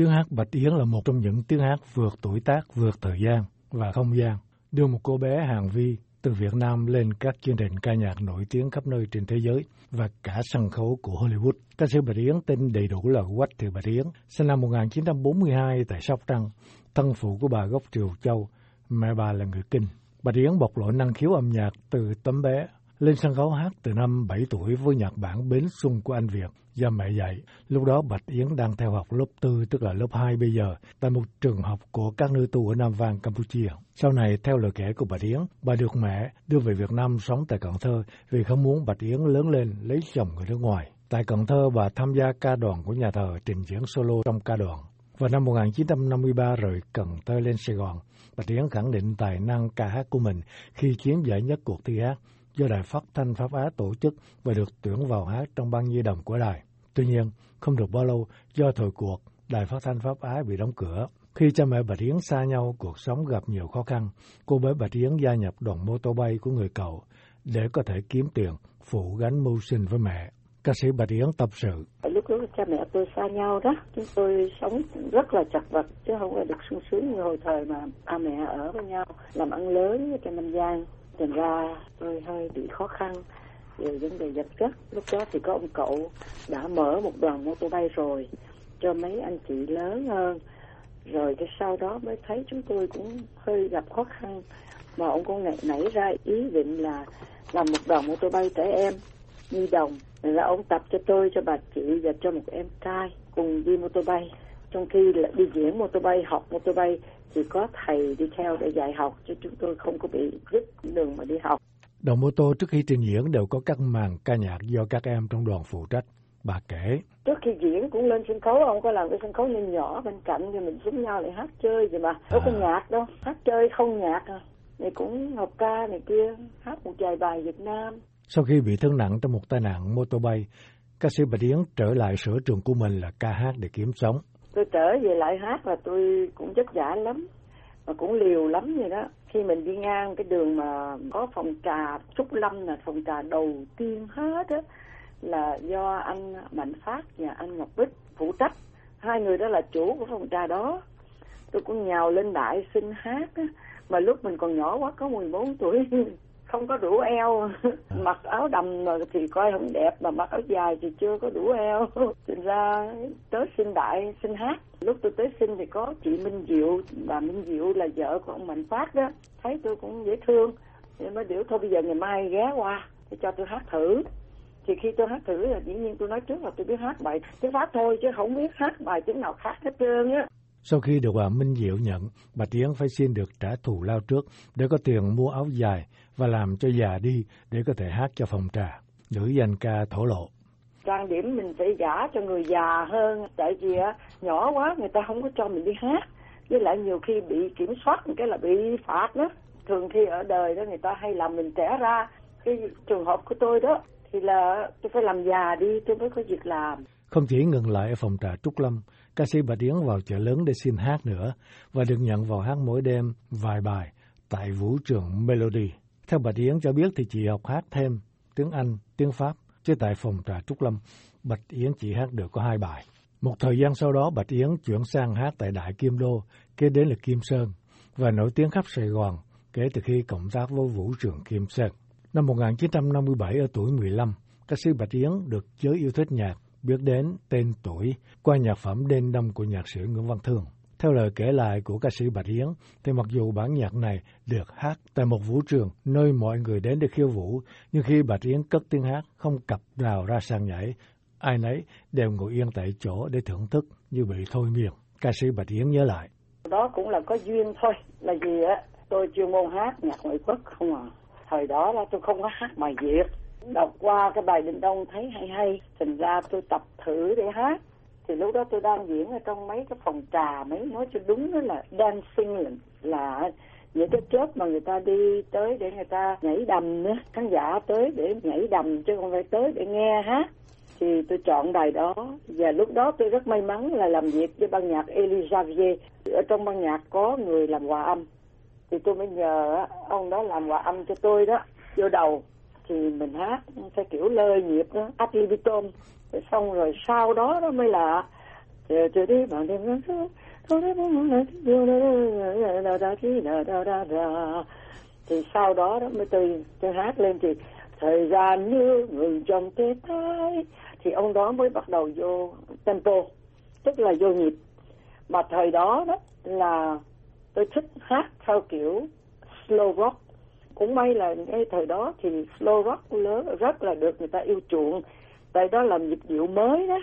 Tiếng hát Bạch Yến là một trong những tiếng hát vượt tuổi tác, vượt thời gian và không gian, đưa một cô bé hàng vi từ Việt Nam lên các chương trình ca nhạc nổi tiếng khắp nơi trên thế giới và cả sân khấu của Hollywood. Ca sĩ Bạch Yến tên đầy đủ là Quách Thị Bạch Yến, sinh năm 1942 tại Sóc Trăng, thân phụ của bà gốc Triều Châu, mẹ bà là người Kinh. Bạch Yến bộc lộ năng khiếu âm nhạc từ tấm bé lên sân khấu hát từ năm 7 tuổi với nhạc bản Bến Xuân của anh Việt do mẹ dạy. Lúc đó Bạch Yến đang theo học lớp tư tức là lớp 2 bây giờ tại một trường học của các nữ tu ở Nam Vang, Campuchia. Sau này, theo lời kể của Bạch Yến, bà được mẹ đưa về Việt Nam sống tại Cần Thơ vì không muốn Bạch Yến lớn lên lấy chồng người nước ngoài. Tại Cần Thơ, bà tham gia ca đoàn của nhà thờ trình diễn solo trong ca đoàn. Vào năm 1953 rồi Cần Thơ lên Sài Gòn, Bạch Yến khẳng định tài năng ca hát của mình khi chiếm giải nhất cuộc thi hát do Đài Phát thanh Pháp Á tổ chức và được tuyển vào hát trong ban nhi đồng của đài. Tuy nhiên, không được bao lâu do thời cuộc, Đài Phát thanh Pháp Á bị đóng cửa. Khi cha mẹ Bạch Yến xa nhau, cuộc sống gặp nhiều khó khăn. Cô bé Bạch Yến gia nhập đoàn mô tô bay của người cậu để có thể kiếm tiền phụ gánh mưu sinh với mẹ. Ca sĩ Bạch Yến tập sự. Lúc đó cha mẹ tôi xa nhau đó, chúng tôi sống rất là chặt vật chứ không có được sung sướng như hồi thời mà ba mẹ ở với nhau, làm ăn lớn trên Nam Giang thành ra tôi hơi bị khó khăn về vấn đề vật chất. Lúc đó thì có ông cậu đã mở một đoàn mô tô bay rồi cho mấy anh chị lớn hơn. Rồi cái sau đó mới thấy chúng tôi cũng hơi gặp khó khăn. Mà ông con nảy, nảy ra ý định là làm một đoàn mô tô bay trẻ em nhi đồng. Là ông tập cho tôi cho bà chị và cho một em trai cùng đi mô tô bay trong khi là đi diễn mô tô bay học mô tô bay thì có thầy đi theo để dạy học chứ chúng tôi không có bị dứt đường mà đi học. Đoàn mô tô trước khi trình diễn đều có các màn ca nhạc do các em trong đoàn phụ trách. Bà kể. Trước khi diễn cũng lên sân khấu, ông có làm cái sân khấu nhỏ nhỏ bên cạnh thì mình xuống nhau lại hát chơi vậy mà. Đâu à. có nhạc đâu, hát chơi không nhạc à. Này cũng học ca này kia, hát một vài bài Việt Nam. Sau khi bị thương nặng trong một tai nạn mô tô bay, ca sĩ Bạch Yến trở lại sửa trường của mình là ca hát để kiếm sống tôi trở về lại hát là tôi cũng vất vả lắm. Mà cũng liều lắm vậy đó. Khi mình đi ngang cái đường mà có phòng trà trúc lâm là phòng trà đầu tiên hết á, là do anh mạnh phát và anh ngọc bích phụ trách. Hai người đó là chủ của phòng trà đó. Tôi cũng nhào lên đại xin hát á. Mà lúc mình còn nhỏ quá, có 14 tuổi. không có đủ eo. Mặc áo đầm thì coi không đẹp mà mặc áo dài thì chưa có đủ eo. Thành ra tới xin đại xin hát. Lúc tôi tới xin thì có chị Minh Diệu. Bà Minh Diệu là vợ của ông Mạnh Phát đó. Thấy tôi cũng dễ thương. Thì mới điểu thôi bây giờ ngày mai ghé qua để cho tôi hát thử. Thì khi tôi hát thử là dĩ nhiên tôi nói trước là tôi biết hát bài tiếng Pháp thôi chứ không biết hát bài tiếng nào khác hết trơn á sau khi được bà Minh Diệu nhận, bà Tiến phải xin được trả thù lao trước để có tiền mua áo dài và làm cho già đi để có thể hát cho phòng trà. Nữ danh ca thổ lộ. Trang điểm mình phải giả cho người già hơn, tại vì nhỏ quá người ta không có cho mình đi hát. Với lại nhiều khi bị kiểm soát cái là bị phạt đó. Thường khi ở đời đó người ta hay làm mình trẻ ra. Cái trường hợp của tôi đó thì là tôi phải làm già đi tôi mới có việc làm. Không chỉ ngừng lại ở phòng trà Trúc Lâm, ca sĩ bạch yến vào chợ lớn để xin hát nữa và được nhận vào hát mỗi đêm vài bài tại vũ trường Melody. Theo bạch Yến cho biết thì chị học hát thêm tiếng Anh, tiếng Pháp, chứ tại phòng trà Trúc Lâm, Bạch Yến chỉ hát được có hai bài. Một thời gian sau đó, Bạch Yến chuyển sang hát tại Đại Kim Đô, kế đến là Kim Sơn, và nổi tiếng khắp Sài Gòn kể từ khi cộng tác với vũ trường Kim Sơn. Năm 1957 ở tuổi 15, ca sĩ Bạch Yến được giới yêu thích nhạc biết đến tên tuổi qua nhạc phẩm Đêm Đông của nhạc sĩ Nguyễn Văn Thương. Theo lời kể lại của ca sĩ Bạch Yến, thì mặc dù bản nhạc này được hát tại một vũ trường nơi mọi người đến để khiêu vũ, nhưng khi Bạch Yến cất tiếng hát không cặp nào ra sàn nhảy, ai nấy đều ngồi yên tại chỗ để thưởng thức như bị thôi miên. Ca sĩ Bạch Yến nhớ lại. Đó cũng là có duyên thôi, là gì á, tôi chuyên môn hát nhạc ngoại quốc không à. Thời đó là tôi không có hát bài Việt, đọc qua cái bài Đình Đông thấy hay hay, thành ra tôi tập thử để hát. Thì lúc đó tôi đang diễn ở trong mấy cái phòng trà mấy nói cho đúng đó là dancing là, là những cái chớp mà người ta đi tới để người ta nhảy đầm nữa. Khán giả tới để nhảy đầm chứ không phải tới để nghe hát. Thì tôi chọn bài đó. Và lúc đó tôi rất may mắn là làm việc với ban nhạc Elisavier ở trong ban nhạc có người làm hòa âm. Thì tôi mới nhờ ông đó làm hòa âm cho tôi đó vô đầu thì mình hát theo kiểu lơi nhịp đó ad libitum xong rồi sau đó nó mới là chờ đi bạn đêm ngắm thì sau đó đó mới tôi tôi hát lên thì thời gian như người trong tê tái thì ông đó mới bắt đầu vô tempo tức là vô nhịp mà thời đó đó là tôi thích hát theo kiểu slow rock cũng may là ngay thời đó thì slow rock lớn, rất là được người ta yêu chuộng. Tại đó làm nhịp điệu mới đó.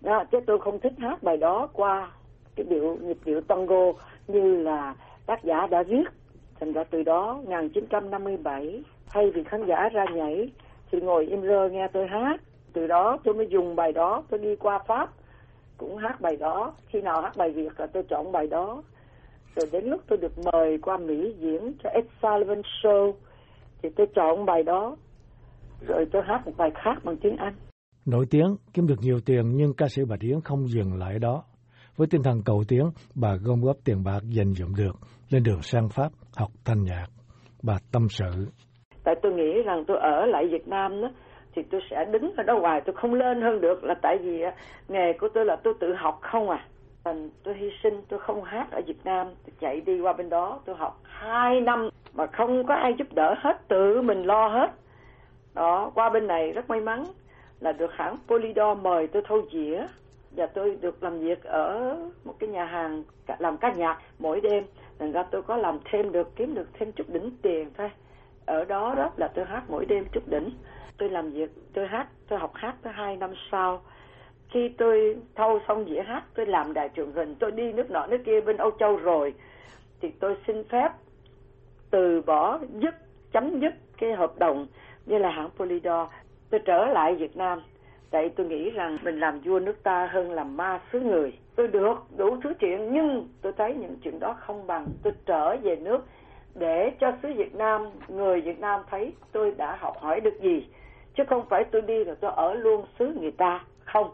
Đó, chứ tôi không thích hát bài đó qua cái điệu, nhịp điệu tango như là tác giả đã viết. Thành ra từ đó 1957 thay vì khán giả ra nhảy, thì ngồi im rơ nghe tôi hát. Từ đó tôi mới dùng bài đó, tôi đi qua pháp, cũng hát bài đó. Khi nào hát bài việt là tôi chọn bài đó rồi đến lúc tôi được mời qua mỹ diễn cho Ed Sullivan Show thì tôi chọn bài đó rồi tôi hát một bài khác bằng tiếng Anh Nổi tiếng, kiếm được nhiều tiền nhưng ca sĩ Bạch Yến không dừng lại đó. Với tinh thần cầu tiến, bà gom góp tiền bạc dành dụm được, lên đường sang Pháp học thanh nhạc. Bà tâm sự. Tại tôi nghĩ rằng tôi ở lại Việt Nam đó, thì tôi sẽ đứng ở đó hoài, tôi không lên hơn được là tại vì nghề của tôi là tôi tự học không à. Tôi hy sinh, tôi không hát ở Việt Nam, tôi chạy đi qua bên đó, tôi học hai năm mà không có ai giúp đỡ hết, tự mình lo hết. Đó, qua bên này rất may mắn là được hãng Polydor mời tôi thâu dĩa và tôi được làm việc ở một cái nhà hàng làm ca nhạc mỗi đêm. Thành ra tôi có làm thêm được kiếm được thêm chút đỉnh tiền thôi. Ở đó đó là tôi hát mỗi đêm chút đỉnh. Tôi làm việc tôi hát tôi học hát tới hai năm sau khi tôi thâu xong dĩa hát tôi làm đài truyền hình, tôi đi nước nọ nước kia bên Âu Châu rồi, thì tôi xin phép từ bỏ dứt chấm dứt cái hợp đồng như là hãng Polydor. Tôi trở lại Việt Nam, tại tôi nghĩ rằng mình làm vua nước ta hơn làm ma xứ người. Tôi được đủ thứ chuyện, nhưng tôi thấy những chuyện đó không bằng. Tôi trở về nước để cho xứ Việt Nam, người Việt Nam thấy tôi đã học hỏi được gì, chứ không phải tôi đi rồi tôi ở luôn xứ người ta. Không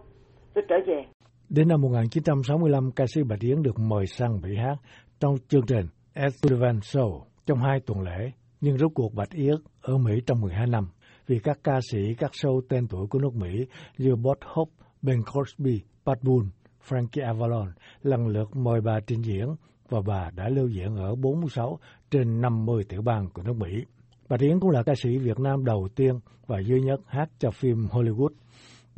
tôi trở về Đến năm 1965, ca sĩ Bạch Yến được mời sang Mỹ hát trong chương trình Ed Sullivan Show trong hai tuần lễ. Nhưng rốt cuộc Bạch Yến ở Mỹ trong 12 năm vì các ca sĩ các show tên tuổi của nước Mỹ như Bob Hope, Ben Crosby, Pat Boone, Frankie Avalon lần lượt mời bà trình diễn và bà đã lưu diễn ở 46 trên 50 tiểu bang của nước Mỹ. Bà Tiến cũng là ca sĩ Việt Nam đầu tiên và duy nhất hát cho phim Hollywood.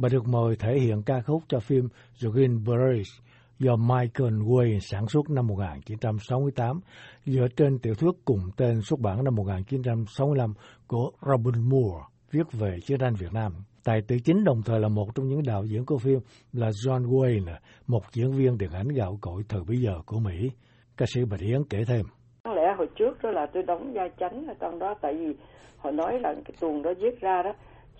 Bà được mời thể hiện ca khúc cho phim The Green Berets do Michael Way sản xuất năm 1968 dựa trên tiểu thuyết cùng tên xuất bản năm 1965 của Robin Moore viết về chiến tranh Việt Nam. Tài tử chính đồng thời là một trong những đạo diễn của phim là John Wayne, một diễn viên điện ảnh gạo cội thời bấy giờ của Mỹ. Ca sĩ Bạch Yến kể thêm. Có lẽ hồi trước đó là tôi đóng vai chánh ở trong đó tại vì họ nói là cái tuồng đó viết ra đó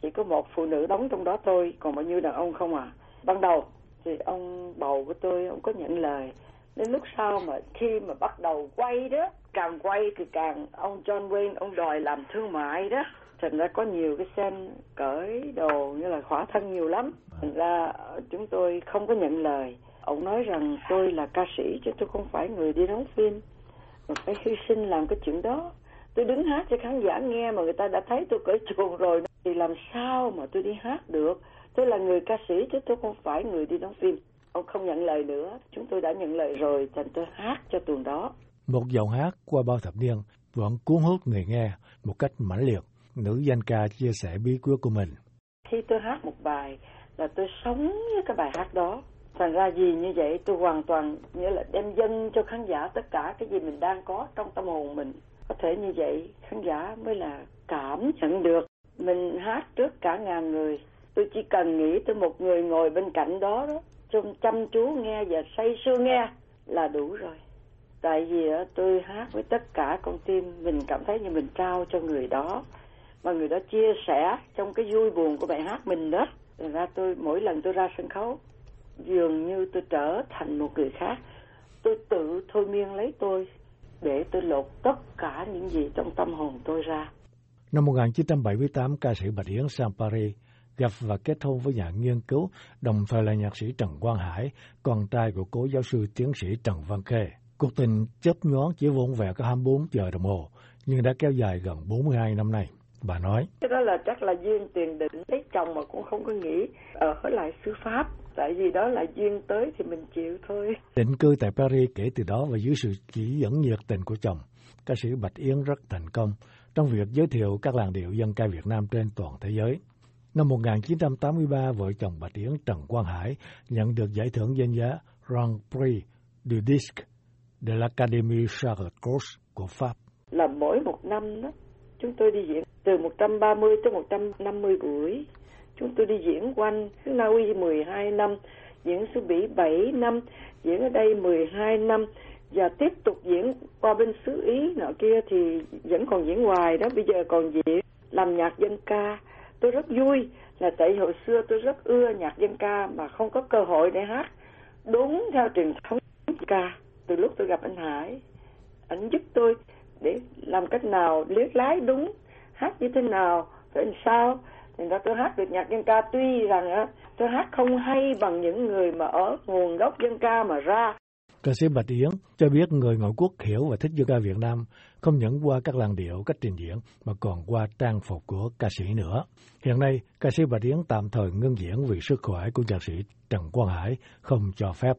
chỉ có một phụ nữ đóng trong đó thôi, còn bao nhiêu đàn ông không à. Ban đầu thì ông bầu của tôi ông có nhận lời. Đến lúc sau mà khi mà bắt đầu quay đó càng quay thì càng ông John Wayne ông đòi làm thương mại đó. Thành ra có nhiều cái sen cởi đồ như là khỏa thân nhiều lắm. Thành ra chúng tôi không có nhận lời. Ông nói rằng tôi là ca sĩ chứ tôi không phải người đi đóng phim. Mà phải hy sinh làm cái chuyện đó. Tôi đứng hát cho khán giả nghe mà người ta đã thấy tôi cởi chuồng rồi thì làm sao mà tôi đi hát được tôi là người ca sĩ chứ tôi không phải người đi đóng phim ông không nhận lời nữa chúng tôi đã nhận lời rồi thành tôi hát cho tuần đó một giọng hát qua bao thập niên vẫn cuốn hút người nghe một cách mãnh liệt nữ danh ca chia sẻ bí quyết của mình. Khi tôi hát một bài là tôi sống với cái bài hát đó. Thành ra gì như vậy tôi hoàn toàn nghĩa là đem dâng cho khán giả tất cả cái gì mình đang có trong tâm hồn mình. Có thể như vậy khán giả mới là cảm nhận được. Mình hát trước cả ngàn người. Tôi chỉ cần nghĩ tới một người ngồi bên cạnh đó đó. Trông chăm chú nghe và say sưa nghe là đủ rồi tại vì tôi hát với tất cả con tim, mình cảm thấy như mình trao cho người đó mà người đó chia sẻ trong cái vui buồn của bài hát mình đó Thành ra tôi, mỗi lần tôi ra sân khấu, dường như tôi trở thành một người khác tôi tự thôi miên lấy tôi để tôi lột tất cả những gì trong tâm hồn tôi ra. Năm 1978, ca sĩ Bạch Yến sang Paris gặp và kết hôn với nhà nghiên cứu, đồng thời là nhạc sĩ Trần Quang Hải, con trai của cố giáo sư tiến sĩ Trần Văn Khê. Cuộc tình chớp nhoáng chỉ vốn vẹn có 24 giờ đồng hồ, nhưng đã kéo dài gần 42 năm nay. Bà nói. Cái đó là chắc là duyên tiền định lấy chồng mà cũng không có nghĩ ở lại xứ Pháp tại vì đó là duyên tới thì mình chịu thôi. Định cư tại Paris kể từ đó và dưới sự chỉ dẫn nhiệt tình của chồng, ca sĩ Bạch Yến rất thành công trong việc giới thiệu các làn điệu dân ca Việt Nam trên toàn thế giới. Năm 1983, vợ chồng bà tiến Trần Quang Hải nhận được giải thưởng danh giá Grand Prix du Disque de l'Académie Charles Cros của Pháp. Là mỗi một năm đó, chúng tôi đi diễn từ 130 tới 150 buổi. Chúng tôi đi diễn quanh xứ Na Uy 12 năm, diễn xứ Bỉ 7 năm, diễn ở đây 12 năm và tiếp tục diễn qua bên xứ Ý nọ kia thì vẫn còn diễn hoài đó, bây giờ còn diễn làm nhạc dân ca. Tôi rất vui là tại hồi xưa tôi rất ưa nhạc dân ca mà không có cơ hội để hát đúng theo truyền thống ca. Từ lúc tôi gặp anh Hải, anh giúp tôi để làm cách nào liếc lái đúng, hát như thế nào, phải làm sao. Thành ra tôi hát được nhạc dân ca tuy rằng á, tôi hát không hay bằng những người mà ở nguồn gốc dân ca mà ra. Ca sĩ Bạch Yến cho biết người ngoại quốc hiểu và thích dân ca Việt Nam không những qua các làn điệu, cách trình diễn mà còn qua trang phục của ca sĩ nữa. Hiện nay, ca sĩ Bạch Yến tạm thời ngưng diễn vì sức khỏe của nhạc sĩ Trần Quang Hải không cho phép.